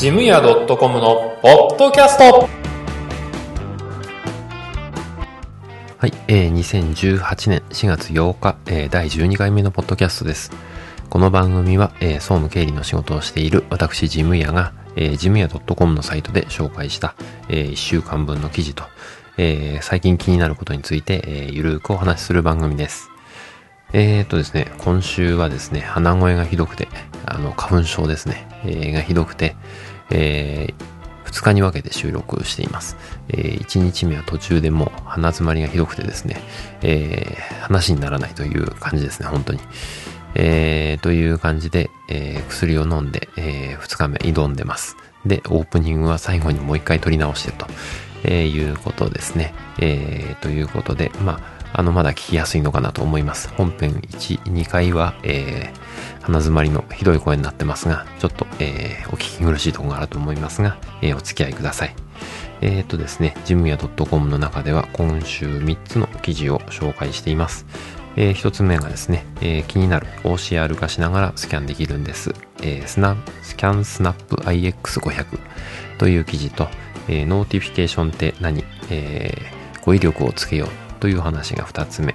ジムヤ .com のポッドキャストはい、えー、2018年4月8日、えー、第12回目のポッドキャストです。この番組は、えー、総務経理の仕事をしている私、ジムヤが、えー、ジムヤ .com のサイトで紹介した、えー、1週間分の記事と、えー、最近気になることについて、えー、ゆるくお話しする番組です。えー、っとですね、今週はですね、鼻声がひどくて、あの、花粉症ですね、えー、がひどくて、えー、2日に分けて収録しています。えー、1日目は途中でもう鼻詰まりがひどくてですね、えー、話にならないという感じですね、本当に。えー、という感じで、えー、薬を飲んで、えー、2日目挑んでます。で、オープニングは最後にもう一回撮り直してと、えー、いうことですね。えー、ということで、まあ、あの、まだ聞きやすいのかなと思います。本編1、2回は、えー、鼻詰まりのひどい声になってますが、ちょっと、えー、お聞き苦しいところがあると思いますが、えー、お付き合いください。えっ、ー、とですね、ジムヤ .com の中では今週3つの記事を紹介しています。えー、1つ目がですね、えー、気になる OCR 化しながらスキャンできるんです。えー、スナ ScanSnap iX500 という記事と、えー、 notification って何、えー、語彙力をつけようという話が2つ目。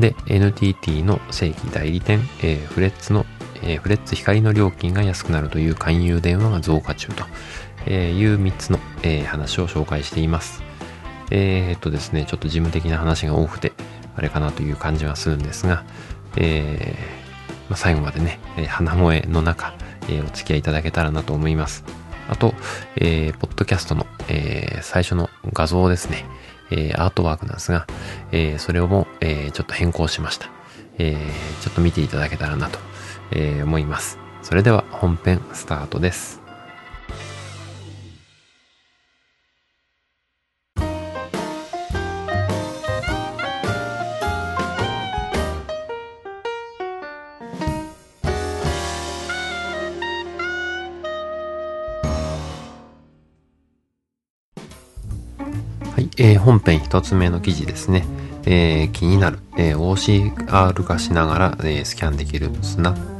で、NTT の正規代理店、えー、フレッツの、えー、フレッツ光の料金が安くなるという勧誘電話が増加中という3つの、え、話を紹介しています。えー、っとですね、ちょっと事務的な話が多くて、あれかなという感じはするんですが、えまあ、最後までね、え、鼻声の中、え、お付き合いいただけたらなと思います。あと、えー、ポッドキャストの、え、最初の画像ですね。えー、アートワークなんですが、えー、それをも、えー、ちょっと変更しました。えー、ちょっと見ていただけたらなと、えー、思います。それでは本編スタートです。えー、本編一つ目の記事ですね。えー、気になる、えー、OCR 化しながら、えー、スキャンできるスナップ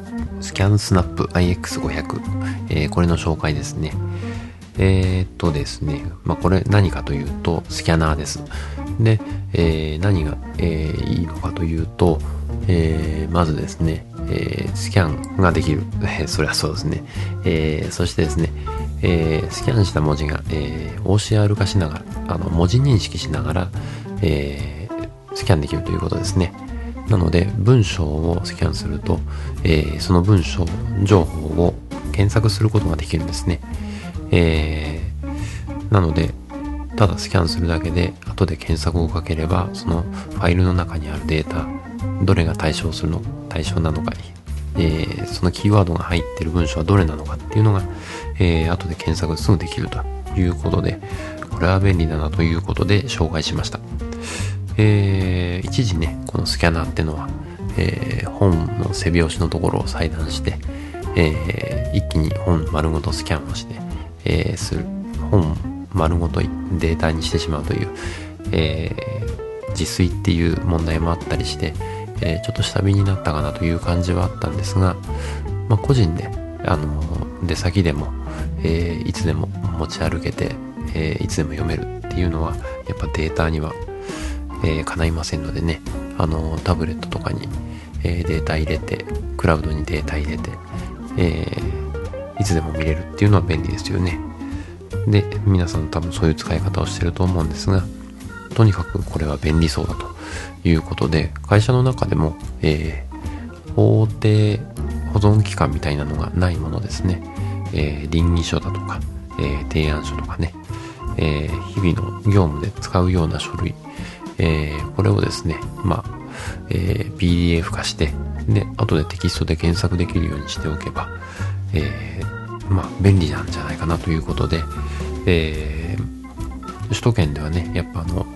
スキャンスナップ IX500、えー、これの紹介ですね。えー、っとですね、まあ、これ何かというと、スキャナーです。で、えー、何が、えー、いいのかというと、えー、まずですね、えー、スキャンができる。え、それはそうですね。えー、そしてですね、えー、スキャンした文字が、えー、OCR 化しながら、あの、文字認識しながら、えー、スキャンできるということですね。なので、文章をスキャンすると、え、その文章情報を検索することができるんですね。え、なので、ただスキャンするだけで、後で検索をかければ、そのファイルの中にあるデータ、どれが対象するの、対象なのかえー、そのキーワードが入ってる文章はどれなのかっていうのが、えー、後で検索すぐできるということで、これは便利だなということで紹介しました。えー、一時ね、このスキャナーっていうのは、えー、本の背表紙のところを裁断して、えー、一気に本丸ごとスキャンをして、えー、する、本丸ごとデータにしてしまうという、えー、自炊っていう問題もあったりして、えー、ちょっと下火になったかなという感じはあったんですが、まあ、個人で、あの出先でも、えー、いつでも持ち歩けて、え、いつでも読めるっていうのは、やっぱデータには、えー、叶いませんのでね、あのタブレットとかに、えデータ入れて、クラウドにデータ入れて、えいつでも見れるっていうのは便利ですよね。で、皆さん多分そういう使い方をしてると思うんですが、とにかくこれは便利そうだということで、会社の中でも、えー、法定保存期間みたいなのがないものですね。えー、倫理書だとか、えー、提案書とかね、えー、日々の業務で使うような書類、えー、これをですね、まあ、え、PDF 化して、で、後でテキストで検索できるようにしておけば、えー、まあ、便利なんじゃないかなということで、えー、首都圏ではね、やっぱあの、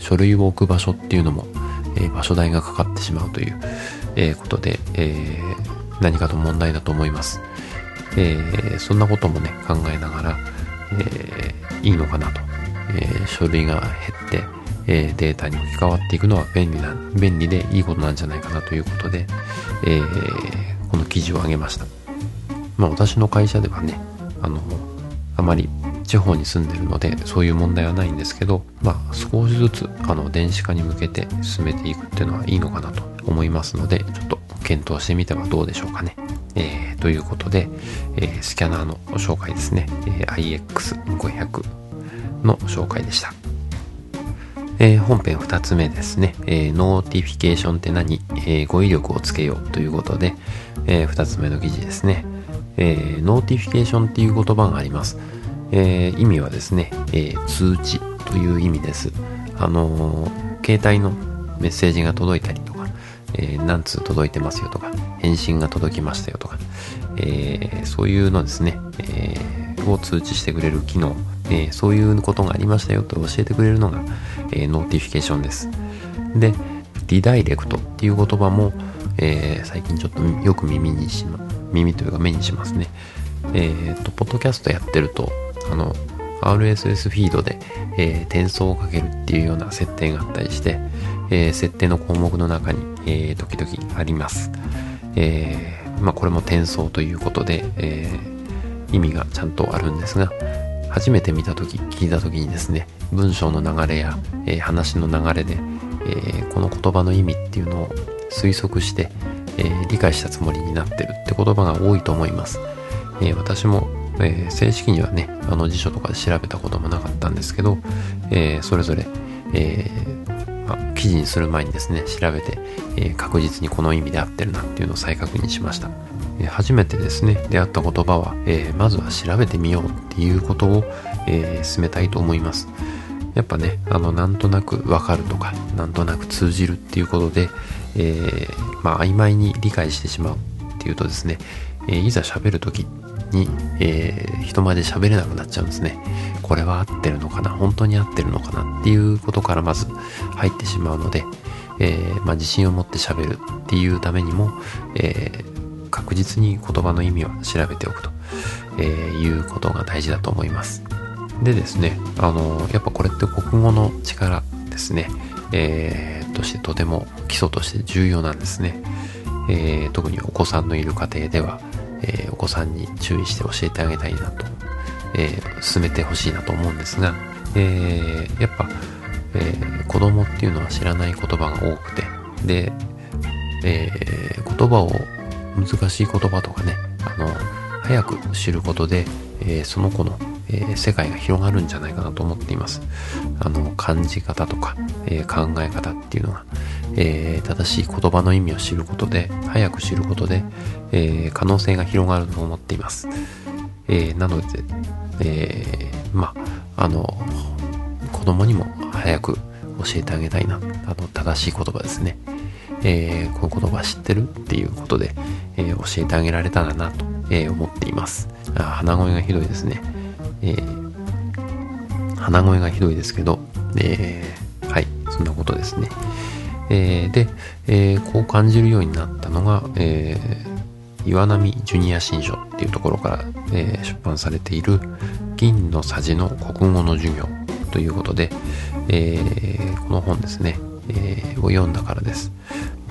書類を置く場所っていうのも、えー、場所代がかかってしまうという、えー、ことで、えー、何かと問題だと思います。え、そんなこともね、考えながら、え、いいのかなと。え、書類が減って、え、データに置き換わっていくのは便利な、便利でいいことなんじゃないかなということで、え、この記事を上げました。まあ私の会社ではね、あの、あまり地方に住んでるのでそういう問題はないんですけど、まあ、少しずつあの電子化に向けて進めていくっていうのはいいのかなと思いますのでちょっと検討してみてはどうでしょうかね。えー、ということで、えー、スキャナーの紹介ですね、えー、 iX500 の紹介でした。えー、本編2つ目ですね、えー、 notification って何、えー、語彙力をつけようということで、え、2つ目の記事ですね、え、 notification っていう言葉があります、えー、意味はですね、えー、通知という意味ですあのー、携帯のメッセージが届いたりとか、え、何通届いてますよとか返信が届きましたよとか、え、そういうのですね、え、を通知してくれる機能え、そういうことがありましたよと教えてくれるのが、え、 notification です。で、リダイレクトっていう言葉も、え、最近ちょっとよく耳にしま、耳というか目にしますね。えっ、と、ポッドキャストやってると、あの、RSS フィードで、え転送をかけるっていうような設定があったりして、え設定の項目の中に、え時々あります。えまあ、これも転送ということで、え意味がちゃんとあるんですが、初めて見た時聞いた時にですね文章の流れや、え、話の流れで、え、この言葉の意味っていうのを推測して、え、理解したつもりになってるって言葉が多いと思います、え私も、え正式にはねあの辞書とかで調べたこともなかったんですけど、えそれぞれ、えま記事にする前にですね調べて、え確実にこの意味で合ってるなっていうのを再確認しましたえ初めてですね、出会った言葉は、え、まずは調べてみようっていうことを、え、進めたいと思います。やっぱね、あの、なんとなくわかるとか、なんとなく通じるっていうことで、え、まあ、曖昧に理解してしまうっていうとですね、えいざ喋るときに、え人前で喋れなくなっちゃうんですね。これは合ってるのかな？本当に合ってるのかな？っていうことからまず入ってしまうので、えまあ、自信を持って喋るっていうためにも、えー確実に言葉の意味は調べておくと、えいうことが大事だと思います。でですね、あのやっぱこれって国語の力ですね、えー、としてとても基礎として重要なんですね。え、特にお子さんのいる家庭では、えー、お子さんに注意して教えてあげたいなと、えー、進めてほしいなと思うんですが、えー、やっぱ、えー、子供っていうのは知らない言葉が多くて、で、えー、言葉を難しい言葉とかね、あの、早く知ることで、えー、その子の、えー、世界が広がるんじゃないかなと思っています。あの、感じ方とか、えー、考え方っていうのが、え正しい言葉の意味を知ることで、早く知ることで、え可能性が広がると思っています。えなので、えまあ、あの、子供にも早く教えてあげたいな。あの、正しい言葉ですね。えー、この言葉知ってるっていうことで、えー、教えてあげられたらなと、えー、思っています。あ鼻声がひどいですね。え鼻声がひどいですけど、えはい、そんなことですね。えで、えこう感じるようになったのが、え岩波ジュニア新書っていうところから、え出版されている銀のさじの国語の授業ということで、えこの本ですね、えを読んだからです。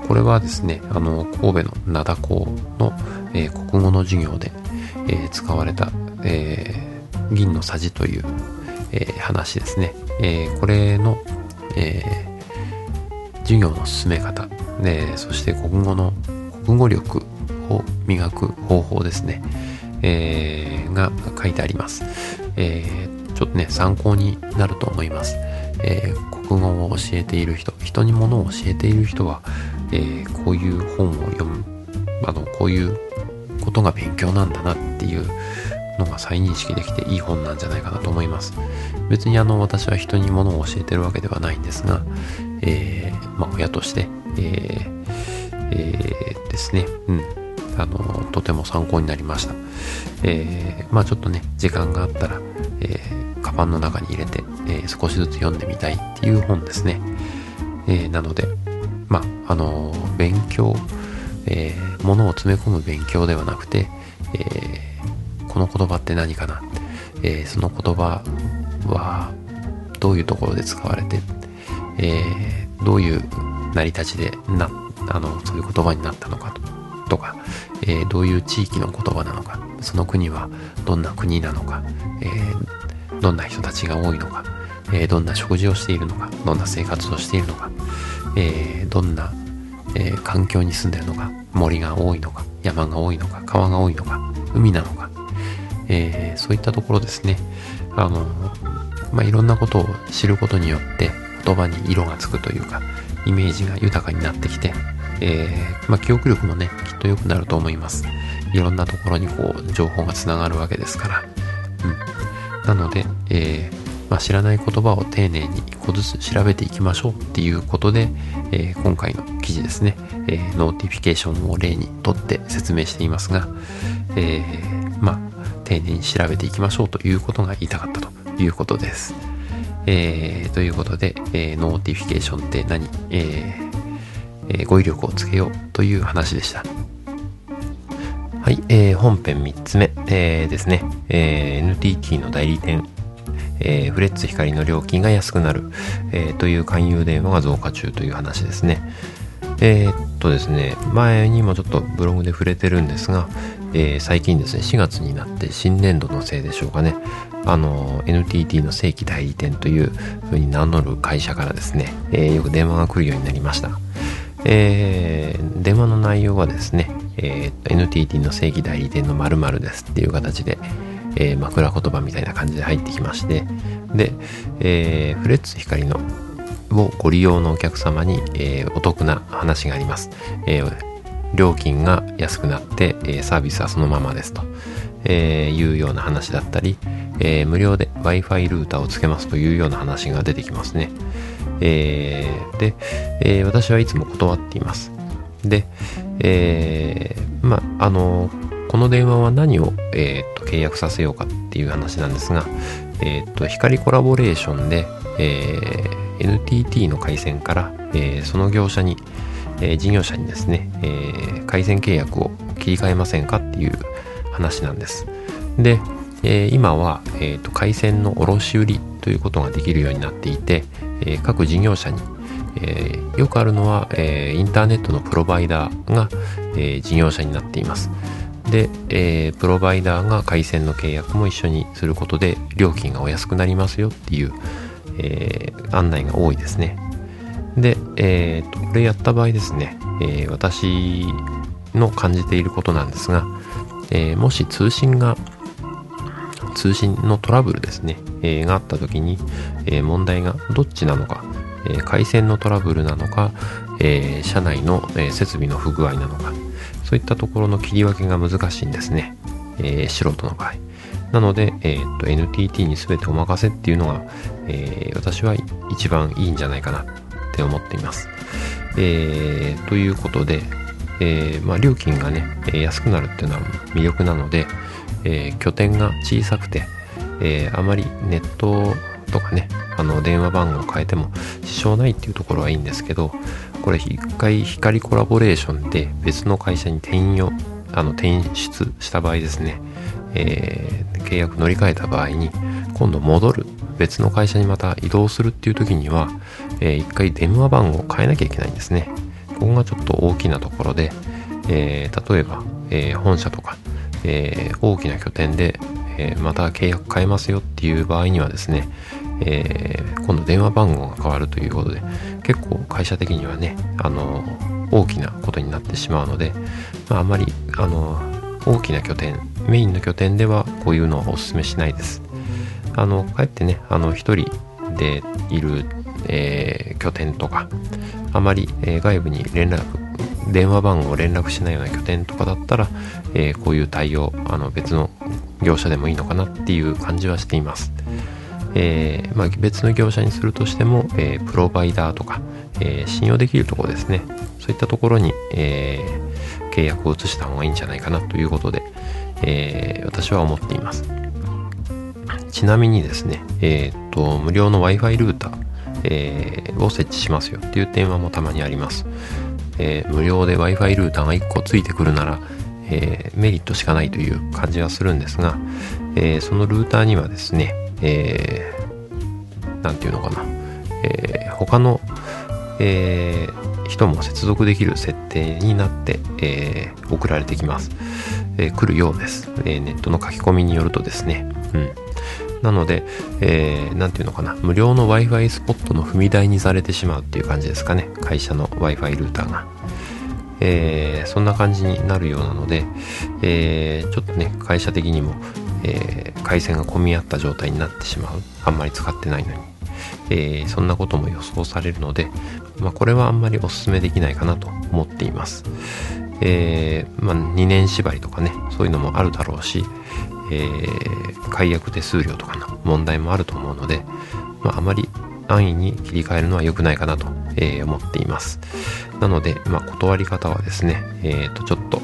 これはですね、あの、神戸の灘高の、え、国語の授業で、え、使われた、え、銀のさじという、え話ですね。えこれの、え授業の進め方、で、そして国語の、国語力を磨く方法ですね、えが書いてあります。えちょっとね、参考になると思います。え国語を教えている人、人に物を教えている人は、えー、こういう本を読む、あの、こういうことが勉強なんだなっていうのが再認識できていい本なんじゃないかなと思います。別にあの、私は人に物を教えてるわけではないんですが、えー、まあ、親として、えー、えー、ですね、うん、あの、とても参考になりました。えー、まあちょっとね、時間があったら、えー、カバンの中に入れて、えー、少しずつ読んでみたいっていう本ですね。えー、なので、まあ、あの、勉強、えー、ものを詰め込む勉強ではなくて、えー、この言葉って何かな、えー、その言葉はどういうところで使われて、えー、どういう成り立ちでな、あの、そういう言葉になったのかととか、えー、どういう地域の言葉なのか？その国はどんな国なのか、えー、どんな人たちが多いのか、えー、どんな食事をしているのか？どんな生活をしているのか、え、どんな、え環境に住んでいるのか？森が多いのか？山が多いのか？川が多いのか？海なのか、えそういったところですね。あの、まあ、いろんなことを知ることによって言葉に色がつくというかイメージが豊かになってきて、えー、まあ、記憶力もねきっと良くなると思います。いろんなところにこう情報がつながるわけですから。うん。なので、えーまあ、知らない言葉を丁寧に一個ずつ調べていきましょうっていうことで、えー、今回の記事ですね、えー、 notification を例にとって説明していますが、えー、まあ、丁寧に調べていきましょうということが言いたかったということです。えー、ということで、えー、 notification って何、えー、語彙力をつけようという話でした。はい、えー、本編3つ目、えー、ですね、えー、NTT の代理店、えー、フレッツ光の料金が安くなる、えー、という勧誘電話が増加中という話ですね。えー、っとですね、前にもちょっとブログで触れてるんですが、えー、最近ですね、4月になって新年度のせいでしょうかね、あの、NTT の正規代理店というふうに名乗る会社からですね、えー、よく電話が来るようになりました。えー、電話の内容はですね、えー、NTT の正規代理店の〇〇ですっていう形で、えー、枕言葉みたいな感じで入ってきまして、で、えー、フレッツ光のをご利用のお客様に、えー、お得な話があります。えー、料金が安くなって、サービスはそのままですと、いうような話だったり、無料で Wi-Fi ルーターをつけますというような話が出てきますね。で、私はいつも断っています。で、まあ、あのこの電話は何を、契約させようかっていう話なんですが、光コラボレーションで、NTT の回線から、その業者に、えー、事業者にですね、えー、回線契約を切り替えませんかっていう話なんです。で、えー、今は、えーと、回線の卸売ということができるようになっていて、えー、各事業者に、えー、よくあるのは、えー、インターネットのプロバイダーが、えー、事業者になっています。で、えー、プロバイダーが回線の契約も一緒にすることで料金がお安くなりますよっていう、えー、案内が多いですね。えーと、これやった場合ですね、えー、私の感じていることなんですが、えー、もし通信が通信のトラブルですね、えー、があった時に、え、問題がどっちなのか、え、回線のトラブルなのか、え車内の、え設備の不具合なのかそういったところの切り分けが難しいんですね、え素人の場合。なので、えー、と NTT に全てお任せっていうのが、え私は一番いいんじゃないかな。って思っています。えー、ということで、えー、まあ、料金がね、安くなるっていうのは魅力なので、えー、拠点が小さくて、えあまりネットとかね、あの電話番号を変えても支障ないっていうところはいいんですけど、これ一回光コラボレーションで別の会社に転用、あの転出した場合ですね、えー、契約乗り換えた場合に今度戻る別の会社にまた移動するっていう時には、えー、一回電話番号を変えなきゃいけないんですね。ここがちょっと大きなところで、えー、例えば、えー、本社とか、えー、大きな拠点で、えまた契約変えますよっていう場合にはですね、え今度電話番号が変わるということで結構会社的にはねあの大きなことになってしまうので、まあ、あまりあの大きな拠点メインの拠点ではこういうのはお勧めしないですあのかえってねあの一人でいる、えー、拠点とかあまり、えー、外部に連絡電話番号を連絡しないような拠点とかだったら、えー、こういう対応あの別の業者でもいいのかなっていう感じはしています。えー、まあ、別の業者にするとしても、えー、プロバイダーとか、えー、信用できるところですねそういったところに、え契約を移した方がいいんじゃないかなということで、え私は思っていますちなみにですね、えー、と無料の Wi-Fi ルーター、えを設置しますよっていう電話もたまにあります、え無料で Wi-Fi ルーターが1個ついてくるならえー、メリットしかないという感じはするんですが、え、そのルーターにはですね、えー、ていうのかな、え、他の、え、人も接続できる設定になって、え、送られてきます。え、来るようです、え、ネットの書き込みによるとですね。うん。なので、えー、なんていうのかな、無料の Wi-Fi スポットの踏み台にされてしまうっていう感じですかね。会社の Wi-Fi ルーターが。えー、そんな感じになるようなので、えー、ちょっとね、会社的にも、えー、回線が混み合った状態になってしまう。あんまり使ってないのに。えー、そんなことも予想されるので、まあ、これはあんまりお勧めできないかなと思っています。えー、まあ、2年縛りとかね、そういうのもあるだろうし、えー、解約手数料とかの問題もあると思うので、まあ、あまり安易に切り替えるのは良くないかなと、えー、思っています。なので、まあ、断り方はですね、えっ、ー、と、ちょっと、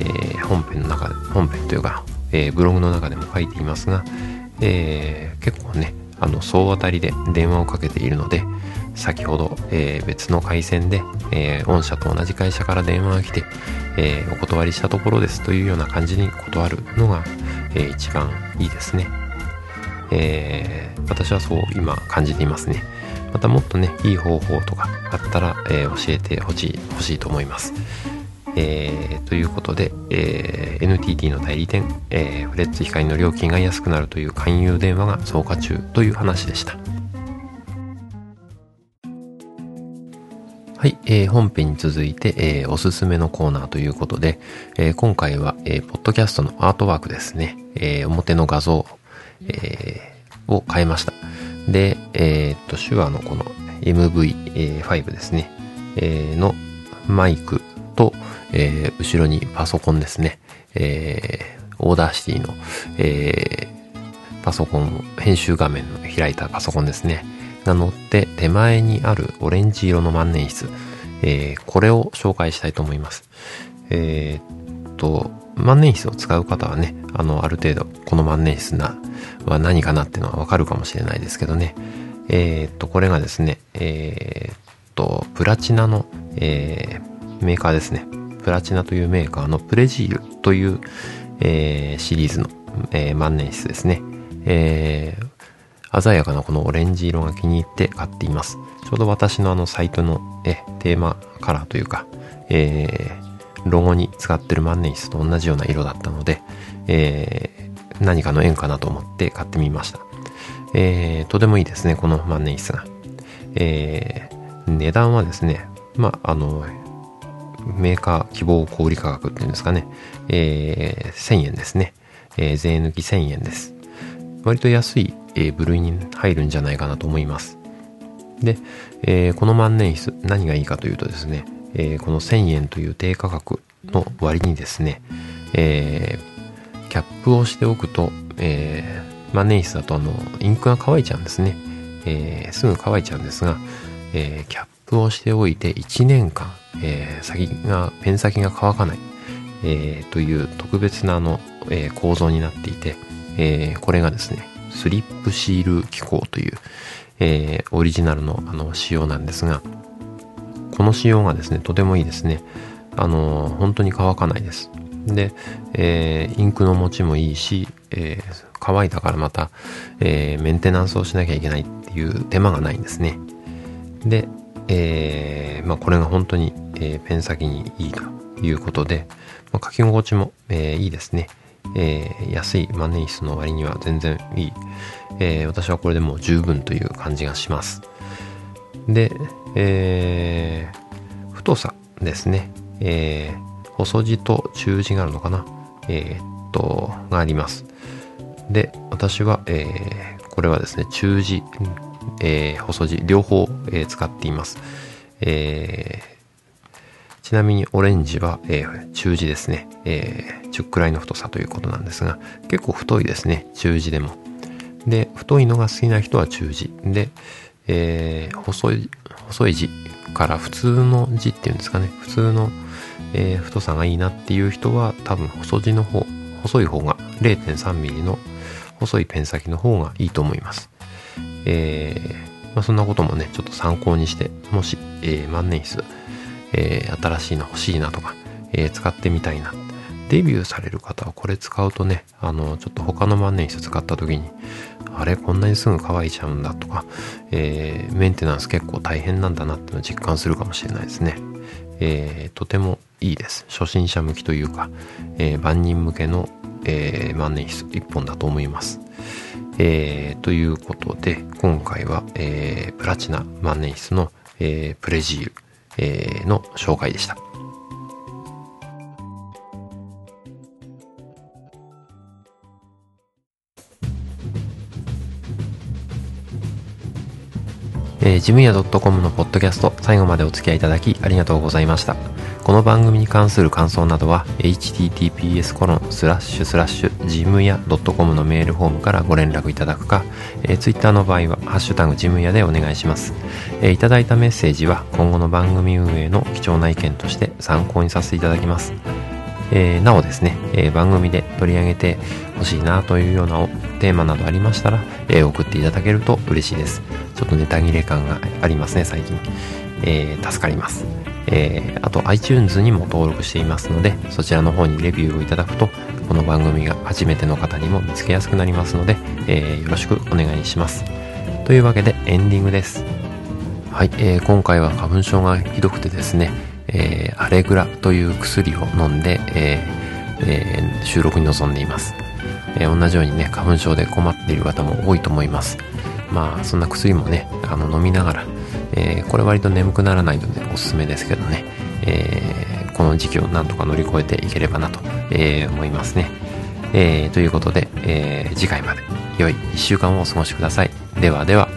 えー、本編の中で、本編というか、え、ブログの中でも書いていますが、えー、結構ね、あの、総当たりで電話をかけているので、先ほど、えー、別の回線で、えー、御社と同じ会社から電話が来て、えー、お断りしたところですというような感じに断るのが、えー、一番いいですね。えー、私はそう今感じていますね。またもっとね、いい方法とかあったら、えー、教えてほしい、欲しいと思います。えー、ということで、えー、NTT の代理店、えー、フレッツ光の料金が安くなるという勧誘電話が増加中という話でした。はい、えー、本編に続いて、えー、おすすめのコーナーということで、えー、今回は、えー、ポッドキャストのアートワークですね、えー、表の画像、えー、を変えました。で、えー、っと、 Shure のこの MV5 ですね、えー、のマイクと、えー、後ろにパソコンですね、えー、 Audacity の、えー、パソコン、編集画面の開いたパソコンですね。が載って手前にあるオレンジ色の万年筆、えー、これを紹介したいと思います。えー、っと、万年筆を使う方はね、あの、ある程度、この万年筆な、は何かなっていうのはわかるかもしれないですけどね。えー、っと、これがですね、えー、っと、プラチナの、えー、メーカーですね。プラチナというメーカーのプレジールという、えー、シリーズの、えー、万年筆ですね。えー、鮮やかなこのオレンジ色が気に入って買っています。ちょうど私のあのサイトのえテーマカラーというか、えー、ロゴに使ってる万年筆と同じような色だったので、えー、何かの縁かなと思って買ってみました。えー、とてもいいですね、この万年筆が。えー、値段はですね、まあ、あの、メーカー希望小売価格っていうんですかね、えー、1000円ですね。えー、税抜き1000円です。割と安い、部類に入るんじゃないかなと思います。で、えー、この万年筆何がいいかというとですね、えー、この1000円という低価格の割にですね、えー、キャップをしておくと、えー、万年筆だとあのインクが乾いちゃうんですね、えー、すぐ乾いちゃうんですが、えー、キャップをしておいて1年間、えー、先がペン先が乾かない、えー、という特別なあの、えー、構造になっていて、えー、これがですねスリップシール機構という、えー、オリジナルのあの仕様なんですが、この仕様がですね、とてもいいですね。あのー、本当に乾かないです。で、えー、インクの持ちもいいし、えー、乾いたからまた、え、メンテナンスをしなきゃいけないっていう手間がないんですね。で、え、まあ、これが本当に、え、ペン先にいいということで、まあ、書き心地も、え、いいですね。えー、安い万年筆の割には全然いい、えー、私はこれでもう十分という感じがします。で、えー、太さですね。えー、細字と中字があるのかなえー、っと、があります。で、私は、えー、これはですね、中字、えー、細字、両方、えー、使っています。え、ちなみにオレンジは、えー、中字ですね。えー、10くらいの太さということなんですが、結構太いですね。中字でも。で、太いのが好きな人は中字。で、えー、細い、細い字から普通の字っていうんですかね。普通の、えー、太さがいいなっていう人は多分細字の方、細い方が 0.3mm の細いペン先の方がいいと思います。えー、まあ、そんなこともね、ちょっと参考にして、もし、えー、万年筆、えー、新しいの欲しいなとか、えー、使ってみたいな。デビューされる方はこれ使うとね、あの、ちょっと他の万年筆使った時に、あれ、こんなにすぐ乾いちゃうんだとか、えー、メンテナンス結構大変なんだなっての実感するかもしれないですね。えー、とてもいいです。初心者向きというか、えー、万人向けの、えー、万年筆一本だと思います。えー、ということで、今回は、えー、プラチナ万年筆の、えー、プレジール、えー、の紹介でした。えー、ジムヤ .com のポッドキャスト最後までお付き合いいただきありがとうございました。この番組に関する感想などは https コロンスラッシュスラッシュジムヤ .com のメールフォームからご連絡いただくか、えー、Twitter の場合はハッシュタグジムヤでお願いします、えー、いただいたメッセージは今後の番組運営の貴重な意見として参考にさせていただきます。えー、なおですね、えー、番組で取り上げてほしいなというようなテーマなどありましたら、えー、送っていただけると嬉しいです。ちょっとネタ切れ感がありますね、最近。えー、助かります。えー、あと iTunes にも登録していますので、そちらの方にレビューをいただくと、この番組が初めての方にも見つけやすくなりますので、えー、よろしくお願いします。というわけでエンディングです。はい、えー、今回は花粉症がひどくてですね、えー、アレグラという薬を飲んで、えーえー、収録に臨んでいます、えー、同じようにね、花粉症で困っている方も多いと思います。まあ、そんな薬もね、あの、飲みながら、えー、これ割と眠くならないのでおすすめですけどね、えー、この時期をなんとか乗り越えていければなと、えー、思いますね。えー、ということで、えー、次回まで良い1週間をお過ごしください。ではでは。